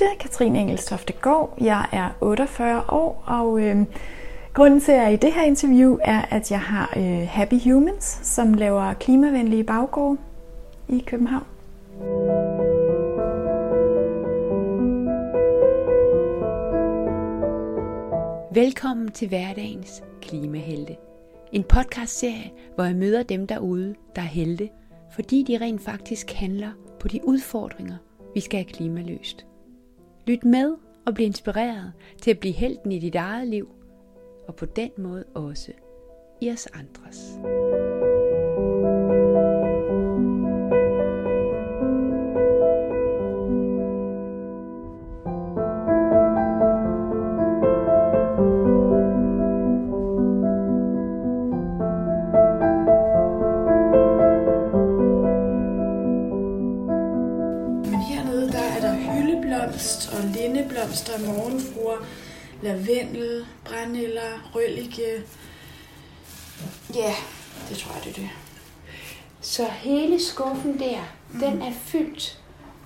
Jeg Katrine Engelstofte Gård. Jeg er 48 år, og øh, grunden til, at jeg er i det her interview, er, at jeg har øh, Happy Humans, som laver klimavenlige baggårde i København. Velkommen til hverdagens klimahelte. En podcastserie, hvor jeg møder dem derude, der er helte, fordi de rent faktisk handler på de udfordringer, vi skal have klimaløst. Lyt med og bliv inspireret til at blive helten i dit eget liv, og på den måde også i os andres. Lindeblomster, morgenfruer, lavendel, brændælder, røllike. Ja, det tror jeg, det er det. Så hele skuffen der, mm. den er fyldt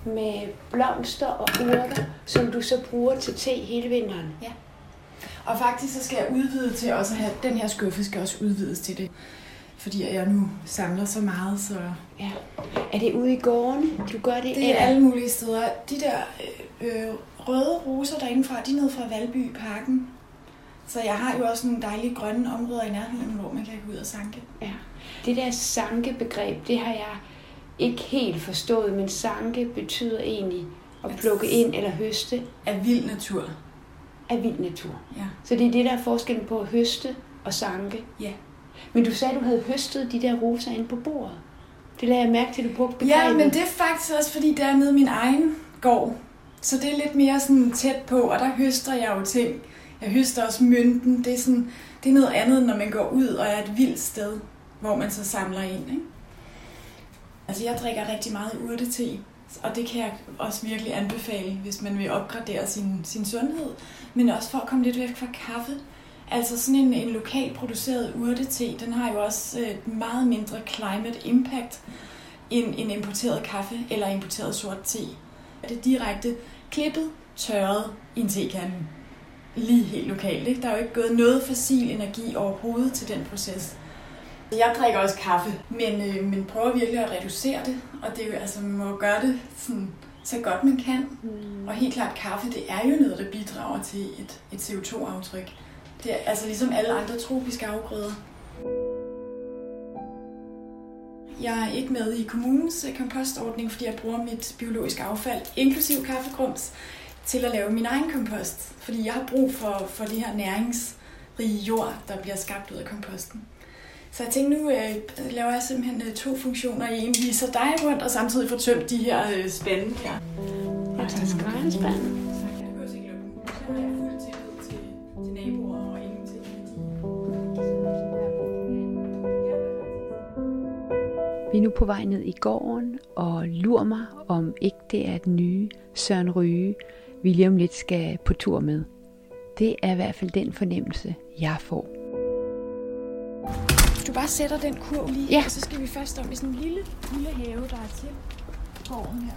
med blomster og urter, som du så bruger til te hele vinteren. Ja. Og faktisk så skal jeg udvide til også at have, den her skuffe skal også udvides til det. Fordi jeg nu samler så meget, så Ja. Er det ude i gården, du gør det? det er alle mulige steder. De der øh, øh, røde roser derindefra, de er nede fra Valby Parken. Så jeg har jo også nogle dejlige grønne områder i nærheden, hvor man kan gå ud og sanke. Ja. Det der sankebegreb, det har jeg ikke helt forstået, men sanke betyder egentlig at At plukke ind eller høste Af vild natur. af vild natur. Ja. Så det er det, der er forskellen på at høste og sanke. Ja. Men du sagde, at du havde høstet de der roser inde på bordet. Det lagde jeg mærke til, at du brugte begrebet. Ja, men det er faktisk også, fordi det er nede min egen gård. Så det er lidt mere sådan tæt på, og der høster jeg jo ting. Jeg høster også mynten. Det er, sådan, det er noget andet, når man går ud og er et vildt sted, hvor man så samler ind. Ikke? Altså jeg drikker rigtig meget urtete, og det kan jeg også virkelig anbefale, hvis man vil opgradere sin, sin sundhed, men også for at komme lidt væk fra kaffe. Altså sådan en, en lokalt produceret urtete, den har jo også øh, et meget mindre climate impact end en importeret kaffe eller importeret sort te. Det er direkte klippet, tørret i en tekande. Lige helt lokalt. Ikke? Der er jo ikke gået noget fossil energi overhovedet til den proces. Jeg drikker også kaffe, men, øh, men prøver virkelig at reducere det. Og det er jo, altså, man må gøre det sådan, så godt man kan. Mm. Og helt klart, kaffe det er jo noget, der bidrager til et, et CO2-aftryk. Det er altså ligesom alle andre tropiske afgrøder. Jeg er ikke med i kommunens øh, kompostordning, fordi jeg bruger mit biologiske affald, inklusiv kaffegrums, til at lave min egen kompost. Fordi jeg har brug for, for det her næringsrige jord, der bliver skabt ud af komposten. Så jeg tænkte, nu øh, laver jeg simpelthen øh, to funktioner i en. Viser dig rundt, og samtidig får tømt de her øh, spande her. Ja, tager skraldespanden. Så kan Vi er nu på vej ned i gården, og lurer mig, om ikke det er den nye Søren Ryge, vi lige om lidt skal på tur med. Det er i hvert fald den fornemmelse, jeg får. Du bare sætter den kurv lige Ja. her, så skal vi først om i sådan en lille, lille have, der er til gården her.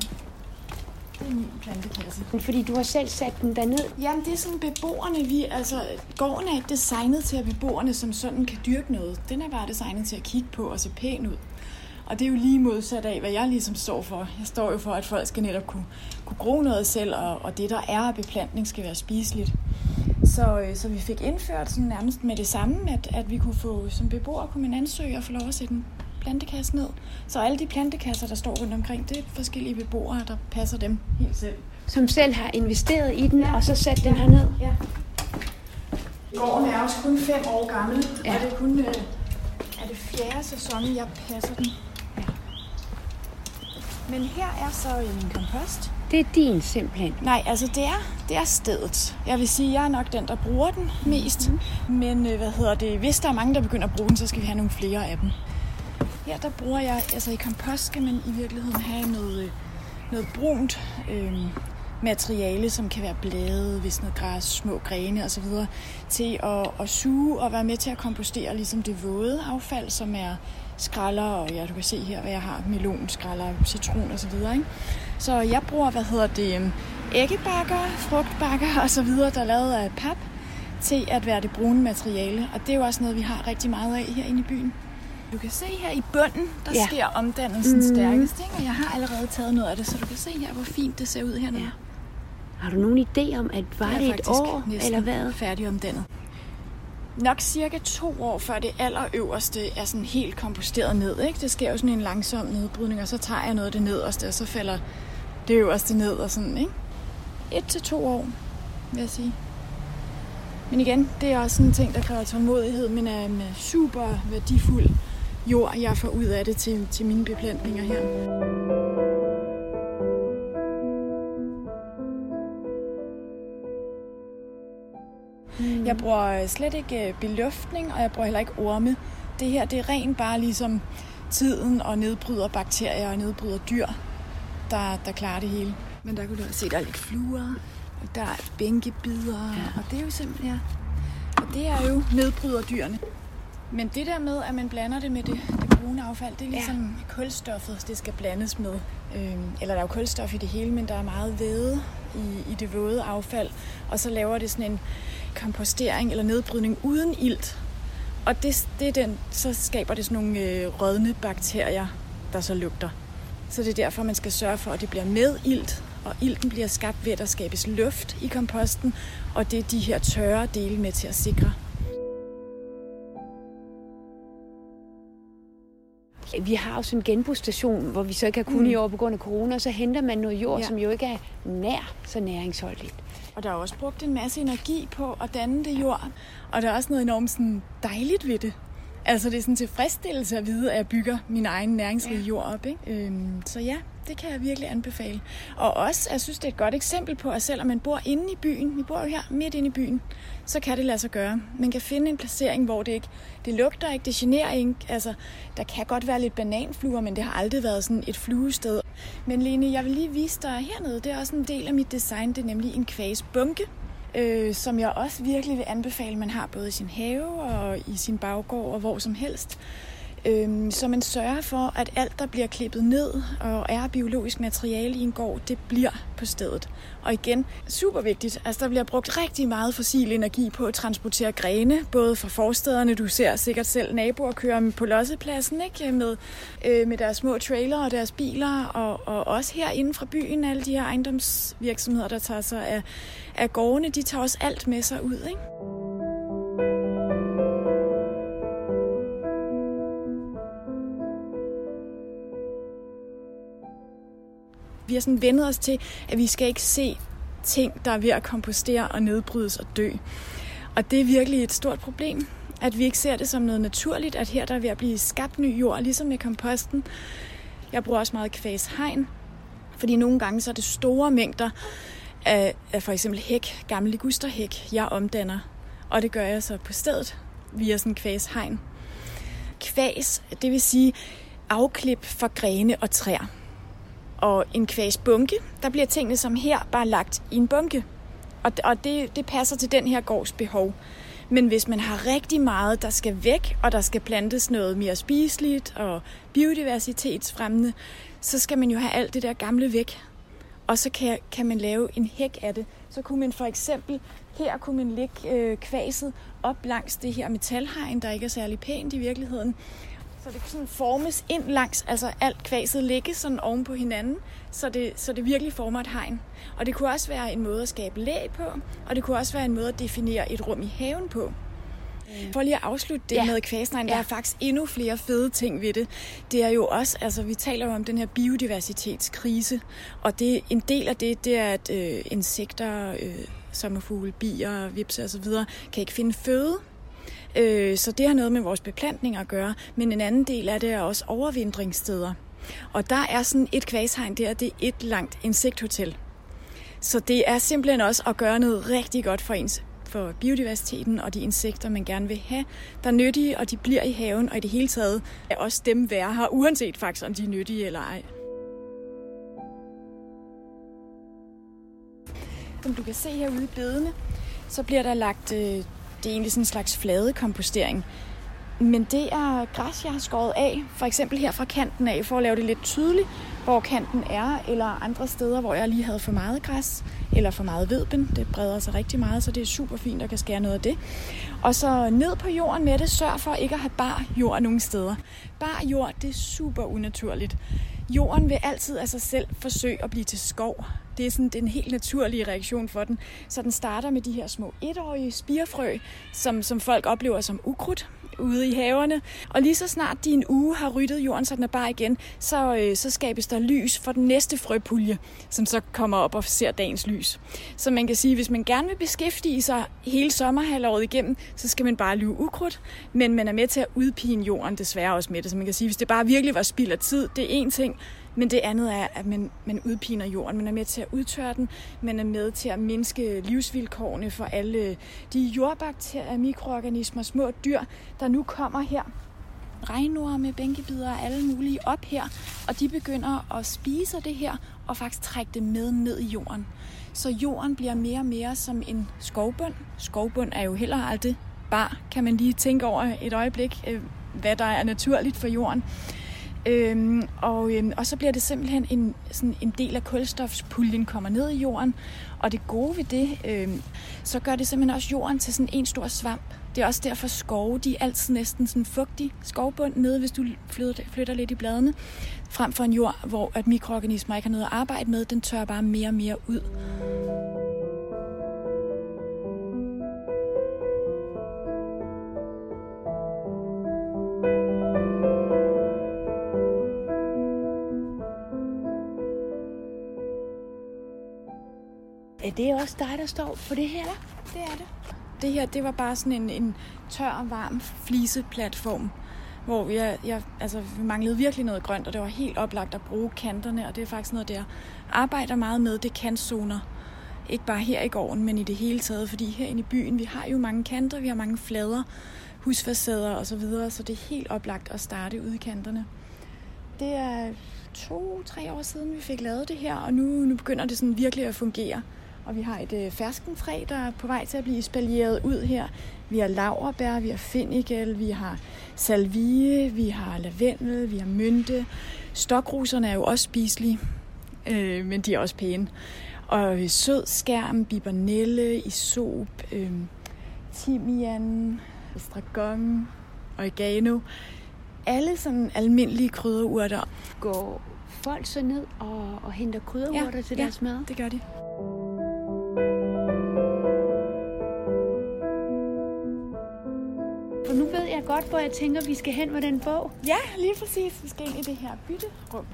Det er min plantekasse. Fordi du har selv sat den derned. Jamen, det er sådan beboerne, vi, altså, gården er ikke designet til, at beboerne som sådan kan dyrke noget. Den er bare designet til at kigge på og se pæn ud. Og det er jo lige modsat af, hvad jeg ligesom står for. Jeg står jo for, at folk skal netop kunne, kunne gro noget selv, og, og det, der er af beplantning, skal være spiseligt. Så, øh, så vi fik indført sådan nærmest med det samme, at, at vi kunne få, som beboere kunne man ansøge og få lov at sætte en plantekasse ned. Så alle de plantekasser, der står rundt omkring, det er forskellige beboere, der passer dem helt selv. som selv har investeret i den, ja. og så sat den herned. Ja. Gården er også kun fem år gammel. Ja. og det er kun øh, er det fjerde sæson, jeg passer den. Men her er så en kompost. Det er din simpelthen. Nej, altså det er, det er stedet. Jeg vil sige, jeg er nok den, der bruger den mest. Mm. Men øh, hvad hedder det, hvis der er mange, der begynder at bruge den, så skal vi have nogle flere af dem. Her der bruger jeg, altså i kompost skal man i virkeligheden have noget, øh, noget brunt øh, materiale, som kan være blade, hvis noget græs, små grene osv., til at, at suge og være med til at kompostere ligesom det våde affald, som er skralder, og ja, du kan se her, hvad jeg har, melon, skralder, citron osv., ikke? Så jeg bruger, hvad hedder det, øhm, æggebakker, frugtbakker og så videre, der er lavet af pap, til at være det brune materiale. Og det er jo også noget, vi har rigtig meget af herinde i byen. Du kan se her i bunden, der ja. sker omdannelsen mm. stærkest. Ikke? Og jeg har allerede taget noget af det, så du kan se her, hvor fint det ser ud hernede. Ja. Har du nogen idé om, at var det, det et år, eller hvad? færdig omdannet. Nok cirka to år før det allerøverste er sådan helt komposteret ned. Ikke? Det sker jo sådan en langsom nedbrydning, og så tager jeg noget af det nederste, og så falder det øverste ned og sådan. Ikke? Et til to år, vil jeg sige. Men igen, det er også sådan en ting, der kræver tålmodighed, men er super værdifuld jord, jeg får ud af det til, til mine beplantninger her. Mm. Jeg bruger slet ikke øh, beluftning, og jeg bruger heller ikke orme. Det her, det er rent bare ligesom tiden og nedbryder bakterier og nedbryder dyr, der, der klarer det hele. Men der kunne du også se, der er lidt fluer, og der er bænkebider, ja. og det er jo simpelthen, ja. Og det er jo nedbryder dyrene. Men det der med, at man blander det med det, det brune affald, det er ligesom ja. kulstoffet, det skal blandes med. Øhm, eller der er jo kulstof i det hele, men der er meget væde i, i det våde affald. Og så laver det sådan en kompostering eller nedbrydning uden ilt. Og det, det er den, så skaber det sådan nogle øh, rådne bakterier, der så lugter. Så det er derfor, man skal sørge for, at det bliver med ilt, og ilten bliver skabt ved, at der skabes luft i komposten, og det er de her tørre dele med til at sikre. Vi har også en genbrugsstation, hvor vi så ikke har kunnet mm. i år på grund af corona, så henter man noget jord, ja. som jo ikke er nær så næringsholdigt. Og der er også brugt en masse energi på at danne det jord, og der er også noget enormt sådan dejligt ved det. Altså det er sådan en tilfredsstillelse at vide, at jeg bygger min egen næringsrige ja. jord op. Ikke? Øhm, så ja, det kan jeg virkelig anbefale. Og også, jeg synes, det er et godt eksempel på, at selvom man bor inde i byen, vi bor jo her midt inde i byen, så kan det lade sig gøre. Man kan finde en placering, hvor det ikke det lugter ikke, det generer ikke. Altså, der kan godt være lidt bananfluer, men det har aldrig været sådan et fluested. Men Lene, jeg vil lige vise dig hernede. Det er også en del af mit design. Det er nemlig en kvæsbunke øh, som jeg også virkelig vil anbefale, man har både i sin have og i sin baggård og hvor som helst. Øhm, så man sørger for, at alt, der bliver klippet ned og er biologisk materiale i en gård, det bliver på stedet. Og igen, super vigtigt, altså der bliver brugt rigtig meget fossil energi på at transportere grene, både fra forstederne, du ser sikkert selv naboer køre på lossepladsen, ikke? Med, øh, med deres små trailer og deres biler, og, og også herinde fra byen, alle de her ejendomsvirksomheder, der tager sig af, af gårdene, de tager også alt med sig ud, ikke? Vi har sådan vendet os til, at vi skal ikke se ting, der er ved at kompostere og nedbrydes og dø. Og det er virkelig et stort problem, at vi ikke ser det som noget naturligt, at her der er ved at blive skabt ny jord, ligesom med komposten. Jeg bruger også meget kvæshegn, fordi nogle gange så er det store mængder af, af for eksempel hæk, gamle ligusterhæk, jeg omdanner. Og det gør jeg så på stedet via sådan en kvæshegn. Kvæs, det vil sige afklip for grene og træer og en kvæs bunke, der bliver tingene som her bare lagt i en bunke. Og, og det, det passer til den her gårds behov. Men hvis man har rigtig meget, der skal væk, og der skal plantes noget mere spiseligt og biodiversitetsfremmende, så skal man jo have alt det der gamle væk. Og så kan, kan man lave en hæk af det. Så kunne man for eksempel, her kunne man lægge øh, kvaset op langs det her metalhegn, der ikke er særlig pænt i virkeligheden. Så det kan sådan formes ind langs, altså alt kvaset ligge sådan oven på hinanden, så det, så det virkelig former et hegn. Og det kunne også være en måde at skabe læ på, og det kunne også være en måde at definere et rum i haven på. Mm. For lige at afslutte det ja. med kvæsnegn, ja. der er faktisk endnu flere fede ting ved det. Det er jo også, altså vi taler jo om den her biodiversitetskrise, og det, en del af det, det er, at øh, insekter, øh, sommerfugle, bier, vipse osv. kan ikke finde føde Øh, så det har noget med vores beplantning at gøre, men en anden del af det er også overvindringssteder. Og der er sådan et kvashegn der, det er et langt insekthotel. Så det er simpelthen også at gøre noget rigtig godt for ens for biodiversiteten og de insekter, man gerne vil have, der er nyttige, og de bliver i haven, og i det hele taget er også dem værre her, uanset faktisk om de er nyttige eller ej. Som du kan se herude i bedene, så bliver der lagt øh, det er egentlig sådan en slags flade kompostering. Men det er græs, jeg har skåret af, for eksempel her fra kanten af, for at lave det lidt tydeligt, hvor kanten er, eller andre steder, hvor jeg lige havde for meget græs, eller for meget vedben. Det breder sig rigtig meget, så det er super fint at kan skære noget af det. Og så ned på jorden med det, sørg for ikke at have bar jord nogen steder. Bar jord, det er super unaturligt. Jorden vil altid af sig selv forsøge at blive til skov. Det er sådan den helt naturlige reaktion for den. Så den starter med de her små etårige spirefrø, som, som folk oplever som ukrudt ude i haverne. Og lige så snart de en uge har ryddet jorden, så den er bare igen, så, øh, så skabes der lys for den næste frøpulje, som så kommer op og ser dagens lys. Så man kan sige, hvis man gerne vil beskæftige sig hele sommerhalvåret igennem, så skal man bare lyve ukrudt, men man er med til at udpine jorden desværre også med det. Så man kan sige, hvis det bare virkelig var spild af tid, det er én ting, men det andet er, at man, man udpiner jorden. Man er med til at udtørre den. Man er med til at mindske livsvilkårene for alle de jordbakterier, mikroorganismer, små dyr, der nu kommer her. Regnorme, bænkebider og alle mulige op her. Og de begynder at spise det her og faktisk trække det med ned i jorden. Så jorden bliver mere og mere som en skovbund. Skovbund er jo heller aldrig bare, kan man lige tænke over et øjeblik, øh, hvad der er naturligt for jorden. Øhm, og, øhm, og så bliver det simpelthen en, sådan en del af kulstofspuljen kommer ned i jorden. Og det gode ved det, øhm, så gør det simpelthen også jorden til sådan en stor svamp. Det er også derfor skove, de er altid næsten sådan fugtig skovbund nede, hvis du flytter, flytter lidt i bladene. Frem for en jord, hvor at mikroorganismer ikke har noget at arbejde med, den tør bare mere og mere ud. Er det også dig, der står for det her? det er det. Det her, det var bare sådan en, en tør, varm fliseplatform, hvor jeg, jeg, altså, manglede virkelig noget grønt, og det var helt oplagt at bruge kanterne, og det er faktisk noget, der arbejder meget med, det kantzoner. Ikke bare her i gården, men i det hele taget, fordi herinde i byen, vi har jo mange kanter, vi har mange flader, husfacader og så videre, så det er helt oplagt at starte ude i kanterne. Det er to-tre år siden, vi fik lavet det her, og nu, nu begynder det sådan virkelig at fungere. Og vi har et øh, ferskenfræ, der er på vej til at blive spalieret ud her. Vi har laverbær, vi har fennikel, vi har salvie, vi har lavendel, vi har mynte. Stokruserne er jo også spiselige, øh, men de er også pæne. Og sød skærm, bibernelle, isop, øh, timian, estragon, oregano. Alle sådan almindelige krydderurter. Går folk så ned og, og henter krydderurter ja, til ja, deres mad? det gør de. Godt, hvor jeg tænker, vi skal hen med den bog. Ja, lige præcis. Vi skal ind i det her bytterum.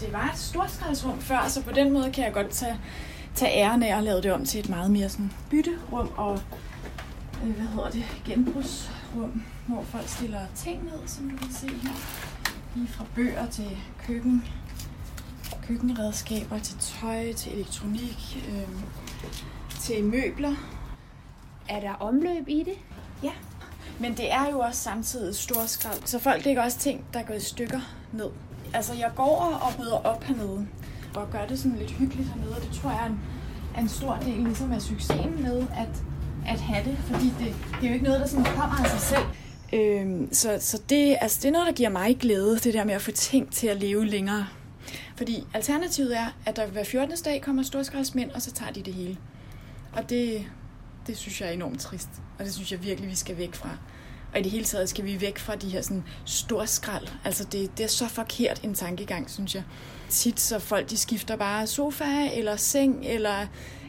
Det var et storskrædsrum før, så på den måde kan jeg godt tage, tage æren af at lave det om til et meget mere sådan bytterum og øh, hvad hedder det, genbrugsrum, hvor folk stiller ting ned, som du kan se her. Lige fra bøger til køkken, køkkenredskaber, til tøj, til elektronik, øh, til møbler. Er der omløb i det? Ja, men det er jo også samtidig storskrald, så folk lægger også ting, der går i stykker ned. Altså, jeg går og rydder op hernede, og gør det sådan lidt hyggeligt hernede, og det tror jeg er en, er en stor del ligesom af succesen med at, at have det, fordi det, det er jo ikke noget, der sådan kommer af sig selv. Øhm, så så det, altså, det er noget, der giver mig glæde, det der med at få ting til at leve længere. Fordi alternativet er, at der hver 14. dag kommer storskraldsmænd, og så tager de det hele. Og det, det synes jeg er enormt trist, og det synes jeg virkelig, vi skal væk fra. Og i det hele taget skal vi væk fra de her sådan store skrald. Altså det, det er så forkert en tankegang, synes jeg. Tit så folk, de skifter bare sofa eller seng eller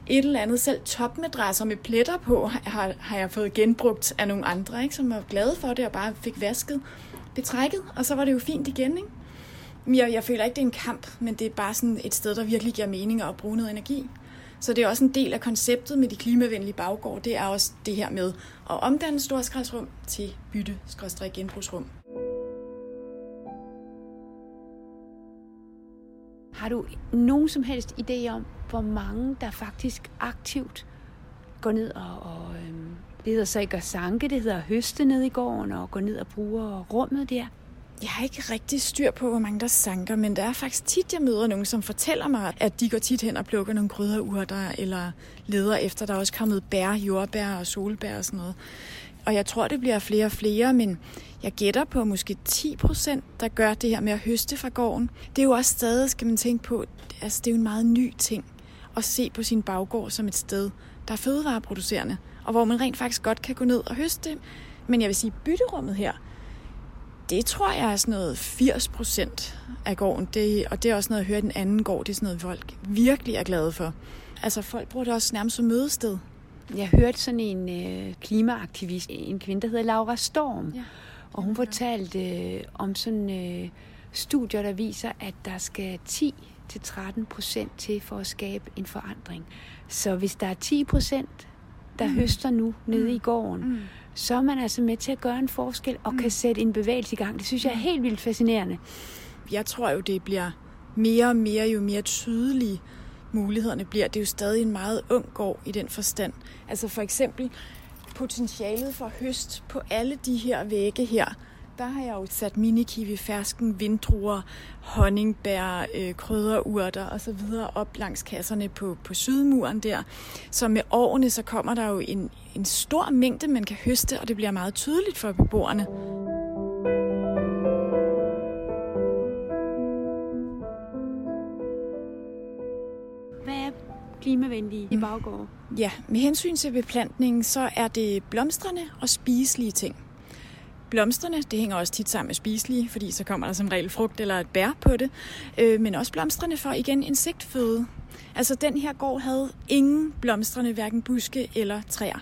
et eller andet. Selv topmadrasser med pletter på har, har jeg fået genbrugt af nogle andre, ikke, som var glade for det og bare fik vasket betrækket, og så var det jo fint igen. Ikke? Jeg, jeg føler ikke, det er en kamp, men det er bare sådan et sted, der virkelig giver mening at bruge noget energi. Så det er også en del af konceptet med de klimavenlige baggård. Det er også det her med at omdanne storskraldsrum til bytte genbrugsrum. Har du nogen som helst idé om, hvor mange der faktisk aktivt går ned og, og øhm, det hedder så ikke at sanke, det hedder at høste ned i gården og gå ned og bruge rummet der? Jeg har ikke rigtig styr på, hvor mange der sanker, men der er faktisk tit, jeg møder nogen, som fortæller mig, at de går tit hen og plukker nogle krydderurter, eller leder efter, der er også kommet bær, jordbær og solbær og sådan noget. Og jeg tror, det bliver flere og flere, men jeg gætter på måske 10 procent, der gør det her med at høste fra gården. Det er jo også stadig, skal man tænke på, altså det er jo en meget ny ting at se på sin baggård som et sted, der er fødevareproducerende, og hvor man rent faktisk godt kan gå ned og høste. Men jeg vil sige, bytterummet her, det tror jeg er sådan noget 80 procent af gården. Det, og det er også noget, at høre den anden gård. Det er sådan noget, folk virkelig er glade for. Altså folk bruger det også nærmest som mødested. Jeg hørte sådan en øh, klimaaktivist, en kvinde, der hedder Laura Storm. Ja. Og hun fortalte øh, om sådan øh, studier, der viser, at der skal 10 til 13 procent til for at skabe en forandring. Så hvis der er 10 procent, der mm. høster nu nede mm. i gården, mm. Så er man altså med til at gøre en forskel og mm. kan sætte en bevægelse i gang. Det synes jeg er mm. helt vildt fascinerende. Jeg tror jo, det bliver mere og mere, jo mere tydelige mulighederne bliver. Det er jo stadig en meget ung gård i den forstand. Altså for eksempel potentialet for høst på alle de her vægge her, der har jeg jo sat minikiwi, fersken, vindruer, honningbær, øh, krydderurter og så videre op langs kasserne på, på sydmuren der. Så med årene, så kommer der jo en, en stor mængde, man kan høste, og det bliver meget tydeligt for beboerne. Hvad er klimavenlige i mm. baggård? Ja, med hensyn til beplantningen, så er det blomstrende og spiselige ting. Blomsterne, det hænger også tit sammen med spiselige, fordi så kommer der som regel frugt eller et bær på det. Øh, men også blomsterne for igen insektføde. Altså den her gård havde ingen blomstrende, hverken buske eller træer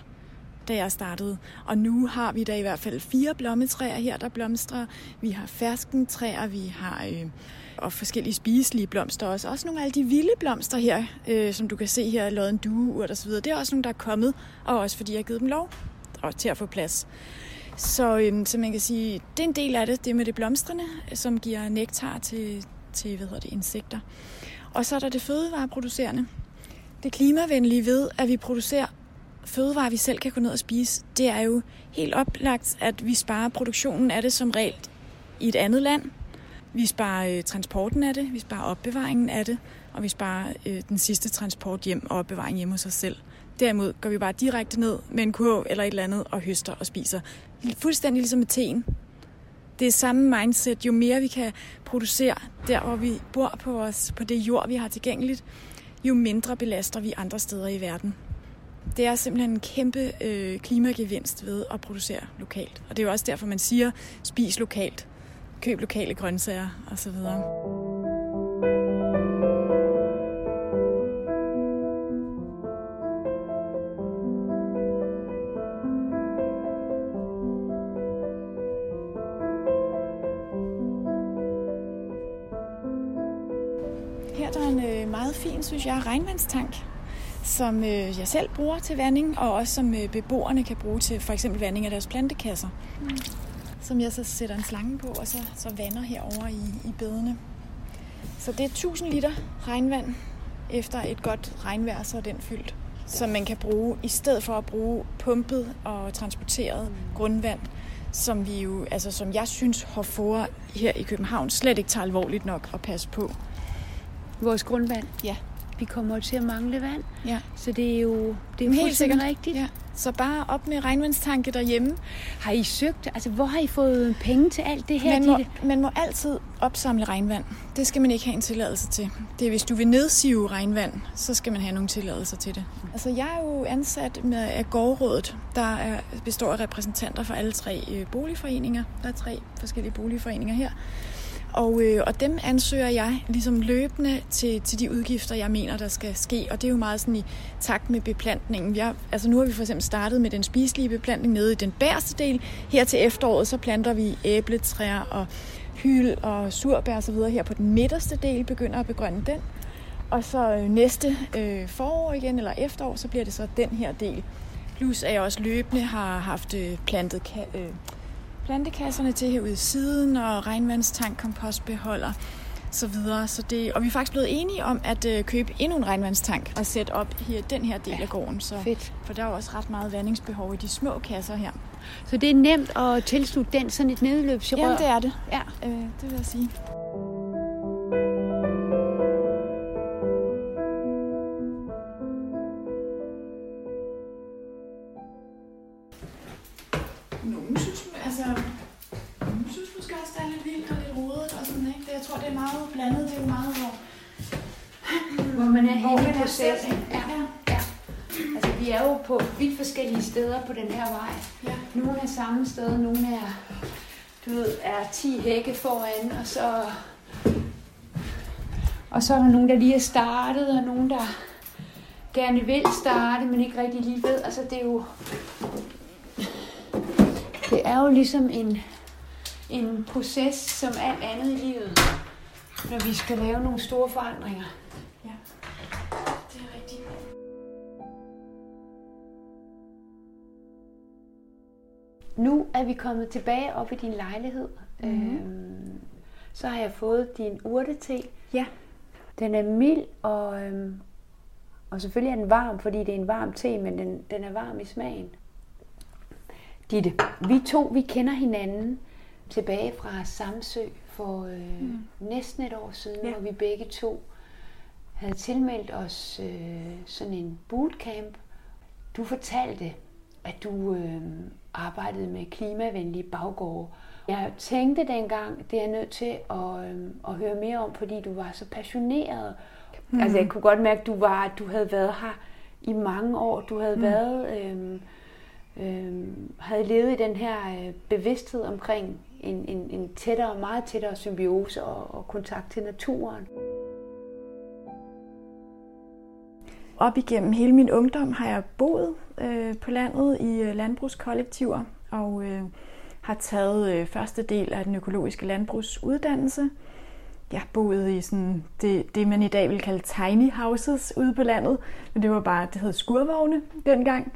da jeg startede. Og nu har vi da i hvert fald fire blommetræer her, der blomstrer. Vi har ferskentræer, vi har øh, og forskellige spiselige blomster også. Også nogle af alle de vilde blomster her, øh, som du kan se her, lodden dueurt og så videre. Det er også nogle, der er kommet, og også fordi jeg har givet dem lov og til at få plads. Så, øhm, så man kan sige, det er en del af det, det med det blomstrende, øh, som giver nektar til, til hvad hedder det, insekter. Og så er der det fødevareproducerende. Det klimavenlige ved, at vi producerer fødevarer, vi selv kan gå ned og spise, det er jo helt oplagt, at vi sparer produktionen af det som regel i et andet land. Vi sparer øh, transporten af det, vi sparer opbevaringen af det, og vi sparer øh, den sidste transport hjem og opbevaring hjemme hos os selv. Derimod går vi bare direkte ned med en kurv eller et eller andet og høster og spiser. Fuldstændig ligesom med teen. Det er samme mindset. Jo mere vi kan producere der, hvor vi bor på, vores, på det jord, vi har tilgængeligt, jo mindre belaster vi andre steder i verden. Det er simpelthen en kæmpe øh, klimagevinst ved at producere lokalt. Og det er jo også derfor, man siger, spis lokalt, køb lokale grøntsager osv. regnvandstank, som øh, jeg selv bruger til vanding, og også som øh, beboerne kan bruge til for eksempel vanding af deres plantekasser. Mm. Som jeg så sætter en slange på, og så, så vander herover i, i bedene. Så det er 1000 liter regnvand efter et godt regnvejr, så er den fyldt. Som man kan bruge, i stedet for at bruge pumpet og transporteret mm. grundvand, som vi jo, altså som jeg synes, Hofor her i København slet ikke tager alvorligt nok at passe på vores grundvand. Ja. Vi kommer til at mangle vand. Ja. Så det er jo det er helt sikkert rigtigt. Ja. Så bare op med regnvandstanke derhjemme. Har I søgt? Altså, hvor har I fået penge til alt det her? Man må, man må altid opsamle regnvand. Det skal man ikke have en tilladelse til. Det er, hvis du vil nedsive regnvand, så skal man have nogle tilladelser til det. Altså, jeg er jo ansat med af gårdrådet, der er, består af repræsentanter for alle tre øh, boligforeninger. Der er tre forskellige boligforeninger her. Og, øh, og dem ansøger jeg ligesom løbende til, til de udgifter, jeg mener, der skal ske. Og det er jo meget sådan i takt med beplantningen. Jeg, altså nu har vi for eksempel startet med den spiselige beplantning nede i den bærste del. Her til efteråret, så planter vi æbletræer og hyld og surbær og så videre her på den midterste del, begynder at begrønne den. Og så øh, næste øh, forår igen, eller efterår, så bliver det så den her del. Plus at jeg også løbende har haft øh, plantet ka- øh, plantekasserne til herude i siden, og regnvandstank, kompostbeholder så videre. Så det, og vi er faktisk blevet enige om at øh, købe endnu en regnvandstank og sætte op her den her del ja, af gården. Så, fedt. For der er jo også ret meget vandingsbehov i de små kasser her. Så det er nemt at tilslutte den sådan et nedløbsrør? Jamen det er det. Ja. Øh, det vil jeg sige. På vidt forskellige steder på den her vej. Ja. Nogle er samme sted, nogle er, du ved, er 10 hække foran, og så, og så er der nogen, der lige er startet, og nogen, der gerne vil starte, men ikke rigtig lige ved. Altså, det er jo, det er jo ligesom en, en proces som alt andet i livet, når vi skal lave nogle store forandringer. Nu er vi kommet tilbage op i din lejlighed. Mhm. Mm-hmm. Øhm, så har jeg fået din urtete. Ja. Den er mild, og, øhm, og selvfølgelig er den varm, fordi det er en varm te, men den, den er varm i smagen. Ditte, vi to, vi kender hinanden tilbage fra Samsø for øh, mm. næsten et år siden, ja. hvor vi begge to havde tilmeldt os øh, sådan en bootcamp. Du fortalte, at du øh, arbejdede med klimavenlige baggårde. Jeg tænkte dengang, det er jeg nødt til at, øh, at høre mere om, fordi du var så passioneret. Mm. Altså jeg kunne godt mærke, at du, var, du havde været her i mange år. Du havde mm. været, øh, øh, havde levet i den her øh, bevidsthed omkring en, en, en tættere, meget tættere symbiose og, og kontakt til naturen. Op igennem hele min ungdom har jeg boet øh, på landet i øh, landbrugskollektiver og øh, har taget øh, første del af den økologiske landbrugsuddannelse. Jeg boede i sådan det, det, man i dag vil kalde tiny houses ude på landet, men det var bare, det hed skurvogne dengang.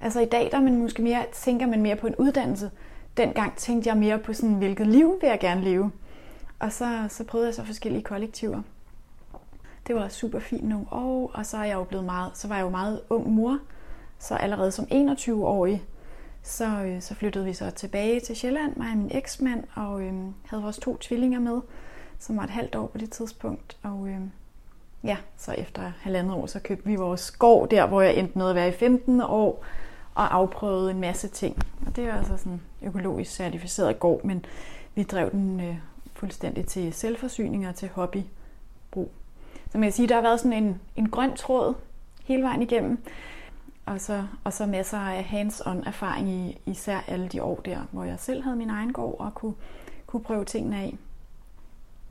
Altså i dag der man måske mere, tænker man mere på en uddannelse. Dengang tænkte jeg mere på sådan, hvilket liv vil jeg gerne leve. Og så, så prøvede jeg så forskellige kollektiver. Det var super fint nogle år, og så er jeg jo blevet meget, så var jeg jo meget ung mor. Så allerede som 21-årig, så, øh, så flyttede vi så tilbage til Sjælland, mig og min eksmand, og øh, havde vores to tvillinger med, som var et halvt år på det tidspunkt. Og øh, ja, så efter halvandet år, så købte vi vores gård der, hvor jeg endte med at være i 15 år, og afprøvede en masse ting. Og det er altså sådan en økologisk certificeret gård, men vi drev den øh, fuldstændig til selvforsyning og til hobbybrug. Så man kan sige, der har været sådan en, en grøn tråd hele vejen igennem. Og så, og så masser af hands-on erfaring i især alle de år der, hvor jeg selv havde min egen gård og kunne, kunne prøve tingene af.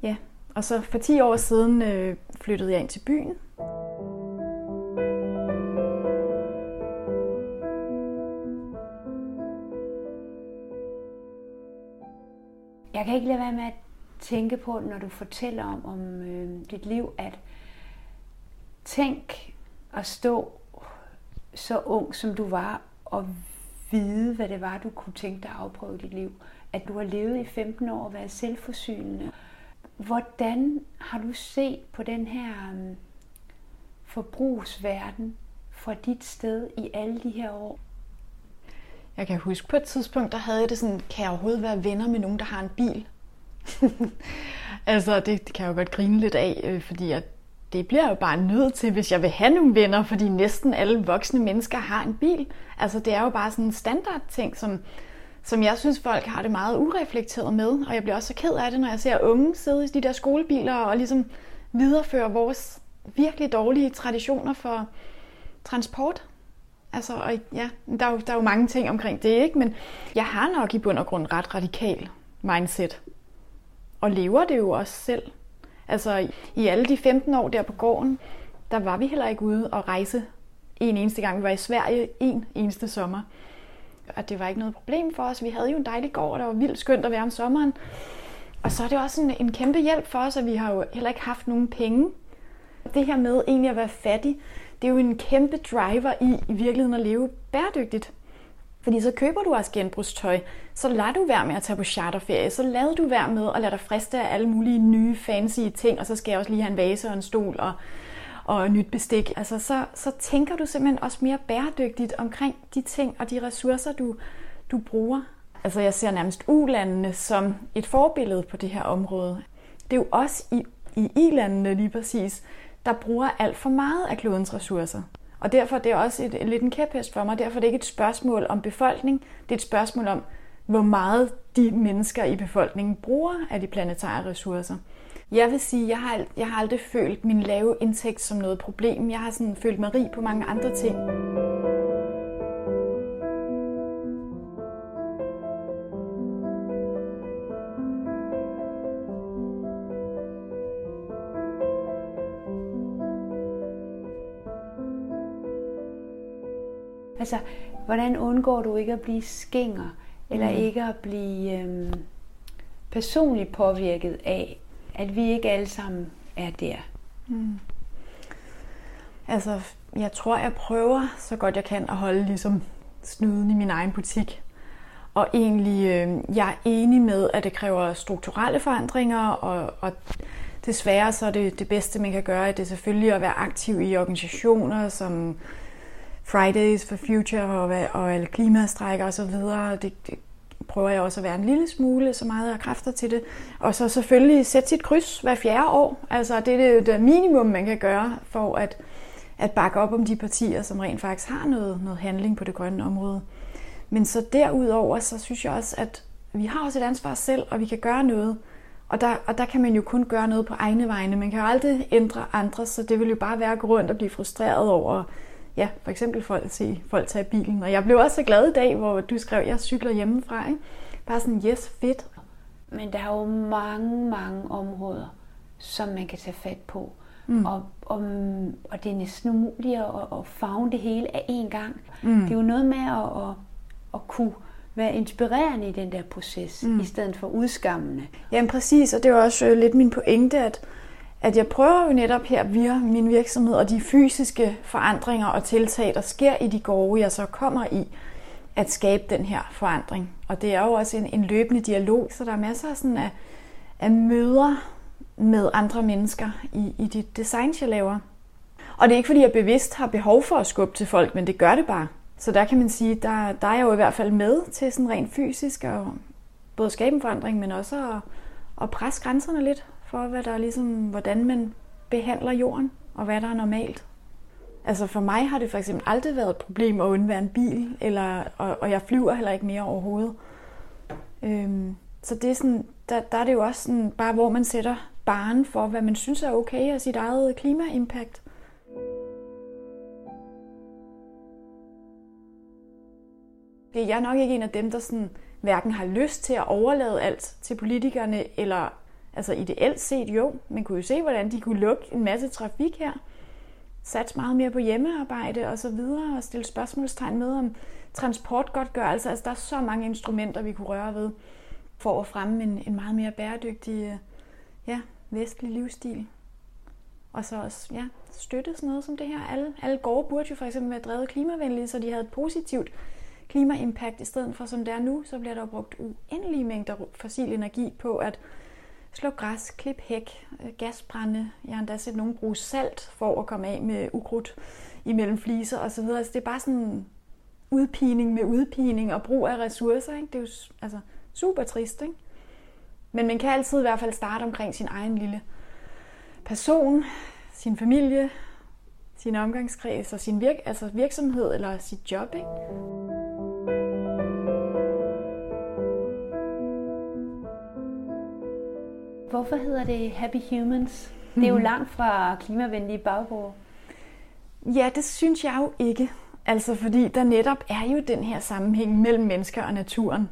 Ja, og så for 10 år siden øh, flyttede jeg ind til byen. Jeg kan ikke lade være med at tænke på, når du fortæller om, om øh, dit liv, at tænk at stå så ung, som du var, og vide, hvad det var, du kunne tænke dig at afprøve i dit liv. At du har levet i 15 år og været selvforsynende. Hvordan har du set på den her um, forbrugsverden fra dit sted i alle de her år? Jeg kan huske på et tidspunkt, der havde jeg det sådan, kan jeg overhovedet være venner med nogen, der har en bil? altså, det, det kan jeg jo godt grine lidt af, øh, fordi jeg, det bliver jeg jo bare nødt til, hvis jeg vil have nogle venner, fordi næsten alle voksne mennesker har en bil. Altså, det er jo bare sådan en standard ting, som, som jeg synes, folk har det meget ureflekteret med, og jeg bliver også så ked af det, når jeg ser unge sidde i de der skolebiler og ligesom videreføre vores virkelig dårlige traditioner for transport. Altså, og ja, der er, jo, der er jo mange ting omkring det, ikke? Men jeg har nok i bund og grund ret radikal mindset. Og lever det jo også selv. Altså, i alle de 15 år der på gården, der var vi heller ikke ude og rejse en eneste gang. Vi var i Sverige en eneste sommer. Og det var ikke noget problem for os. Vi havde jo en dejlig gård, og det var vildt skønt at være om sommeren. Og så er det også en, en kæmpe hjælp for os, at vi har jo heller ikke haft nogen penge. Det her med egentlig at være fattig, det er jo en kæmpe driver i i virkeligheden at leve bæredygtigt. Fordi så køber du også genbrugstøj, så lader du være med at tage på charterferie, så lader du være med at lade dig friste af alle mulige nye fancy ting, og så skal jeg også lige have en vase og en stol og, og nyt bestik. Altså så, så tænker du simpelthen også mere bæredygtigt omkring de ting og de ressourcer, du, du bruger. Altså jeg ser nærmest ulandene som et forbillede på det her område. Det er jo også i, i i-landene lige præcis, der bruger alt for meget af klodens ressourcer. Og derfor det er det også et, lidt en kæphest for mig. Derfor er det ikke et spørgsmål om befolkning. Det er et spørgsmål om, hvor meget de mennesker i befolkningen bruger af de planetære ressourcer. Jeg vil sige, jeg har, jeg har aldrig følt min lave indtægt som noget problem. Jeg har sådan følt mig rig på mange andre ting. Altså, hvordan undgår du ikke at blive skinger, eller mm. ikke at blive øhm, personligt påvirket af, at vi ikke alle sammen er der? Mm. Altså, jeg tror, jeg prøver så godt jeg kan at holde ligesom snuden i min egen butik. Og egentlig, øh, jeg er enig med, at det kræver strukturelle forandringer, og, og desværre så er det det bedste, man kan gøre, det er selvfølgelig at være aktiv i organisationer som Fridays for Future og, og alle klimastrækker osv. Det, det prøver jeg også at være en lille smule, så meget jeg har kræfter til det. Og så selvfølgelig sætte sit kryds hver fjerde år. Altså det er det, det minimum, man kan gøre for at, at bakke op om de partier, som rent faktisk har noget, noget handling på det grønne område. Men så derudover, så synes jeg også, at vi har også et ansvar selv, og vi kan gøre noget. Og der, og der kan man jo kun gøre noget på egne vegne. Man kan jo aldrig ændre andre, så det vil jo bare være at gå rundt og blive frustreret over, ja, for eksempel folk, se folk tage bilen. Og jeg blev også så glad i dag, hvor du skrev, at jeg cykler hjemmefra. Ikke? Bare sådan, yes, fedt. Men der er jo mange, mange områder, som man kan tage fat på. Mm. Og, og, og det er næsten umuligt at, at fagne det hele af én gang. Mm. Det er jo noget med at, at, at kunne være inspirerende i den der proces, mm. i stedet for udskammende. Jamen præcis, og det var også lidt min pointe, at at jeg prøver jo netop her via min virksomhed og de fysiske forandringer og tiltag, der sker i de gårde, jeg så kommer i, at skabe den her forandring. Og det er jo også en, en løbende dialog, så der er masser af, sådan af, af møder med andre mennesker i, i de design, jeg laver. Og det er ikke fordi, jeg bevidst har behov for at skubbe til folk, men det gør det bare. Så der kan man sige, der, der er jeg jo i hvert fald med til sådan rent fysisk at både skabe en forandring, men også at, at presse grænserne lidt for, hvad der er ligesom, hvordan man behandler jorden, og hvad der er normalt. Altså for mig har det for eksempel aldrig været et problem at undvære en bil, eller, og, og jeg flyver heller ikke mere overhovedet. Øhm, så det er sådan, der, der er det jo også sådan, bare hvor man sætter baren for, hvad man synes er okay, og sit eget klimaimpact. Jeg er nok ikke en af dem, der sådan, hverken har lyst til at overlade alt til politikerne, eller Altså ideelt set jo, man kunne jo se, hvordan de kunne lukke en masse trafik her. Sats meget mere på hjemmearbejde og så videre, og stille spørgsmålstegn med om transportgodtgørelse. Altså der er så mange instrumenter, vi kunne røre ved, for at fremme en, en meget mere bæredygtig øh, ja, vestlig livsstil. Og så også ja, støtte sådan noget som det her. Alle, alle gårde burde jo for eksempel være drevet klimavenlige, så de havde et positivt klimaimpact, i stedet for som det er nu, så bliver der brugt uendelige mængder fossil energi på at slå græs, klip hæk, øh, gasbrænde. Jeg har endda set nogen bruge salt for at komme af med ukrudt imellem fliser osv. Altså, det er bare sådan udpining med udpining og brug af ressourcer. Ikke? Det er jo altså, super trist. Ikke? Men man kan altid i hvert fald starte omkring sin egen lille person, sin familie, sin omgangskreds og sin virk, altså virksomhed eller sit job. Ikke? Hvorfor hedder det Happy Humans? Det er jo mhm. langt fra klimavenlige baggårde. Ja, det synes jeg jo ikke. Altså fordi der netop er jo den her sammenhæng mellem mennesker og naturen.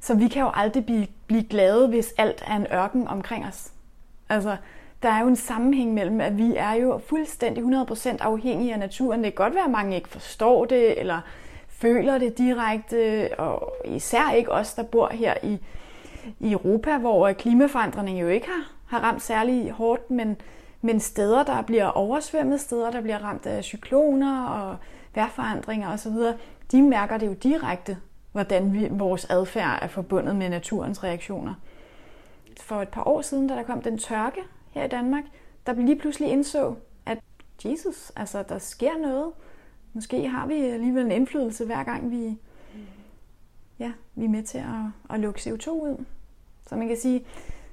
Så vi kan jo aldrig blive, blive glade, hvis alt er en ørken omkring os. Altså, der er jo en sammenhæng mellem, at vi er jo fuldstændig 100% afhængige af naturen. Det kan godt være, at mange ikke forstår det, eller føler det direkte, og især ikke os, der bor her i, i Europa, hvor øh, klimaforandringen jo ikke har, har ramt særlig hårdt, men, men steder, der bliver oversvømmet, steder, der bliver ramt af cykloner og vejrforandringer osv., de mærker det jo direkte, hvordan vi, vores adfærd er forbundet med naturens reaktioner. For et par år siden, da der kom den tørke her i Danmark, der blev lige pludselig indså, at Jesus, altså der sker noget. Måske har vi alligevel en indflydelse hver gang vi, ja, vi er med til at, at lukke CO2 ud. Så man kan sige,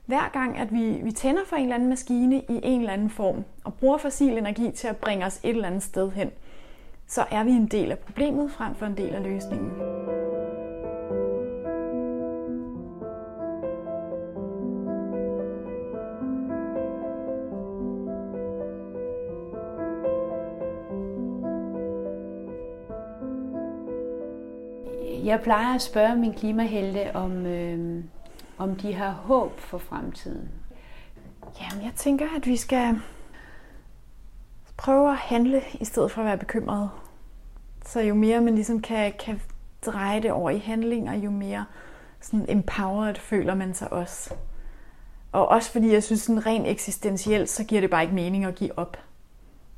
hver gang, at vi, vi tænder for en eller anden maskine i en eller anden form, og bruger fossil energi til at bringe os et eller andet sted hen, så er vi en del af problemet frem for en del af løsningen. Jeg plejer at spørge min klimahelte, om, øh, om de har håb for fremtiden. Jamen, jeg tænker, at vi skal prøve at handle, i stedet for at være bekymret. Så jo mere man ligesom kan, kan dreje det over i handlinger, jo mere sådan empowered føler man sig også. Og også fordi jeg synes, sådan rent eksistentielt, så giver det bare ikke mening at give op.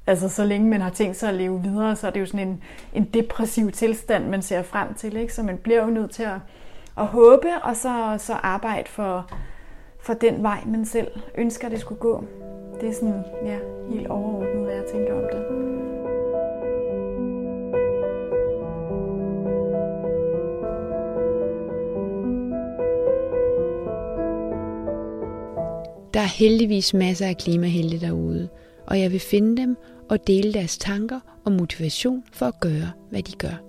Altså så længe man har tænkt sig at leve videre, så er det jo sådan en, en depressiv tilstand, man ser frem til. Ikke? Så man bliver jo nødt til at, at håbe, og så, så arbejde for, for den vej, man selv ønsker, det skulle gå. Det er sådan, ja, helt overordnet, hvad jeg tænker om det. Der er heldigvis masser af klimahelte derude, og jeg vil finde dem og dele deres tanker og motivation for at gøre, hvad de gør.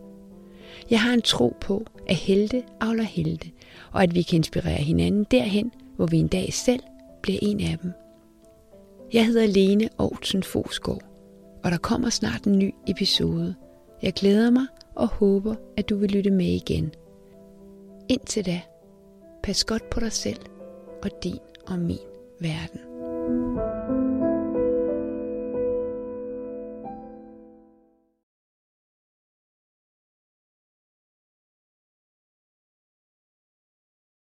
Jeg har en tro på, at helte avler helte, og at vi kan inspirere hinanden derhen, hvor vi en dag selv bliver en af dem. Jeg hedder Lene Aarhusen Fosgaard, og der kommer snart en ny episode. Jeg glæder mig og håber, at du vil lytte med igen. Indtil da, pas godt på dig selv og din og min verden. thank you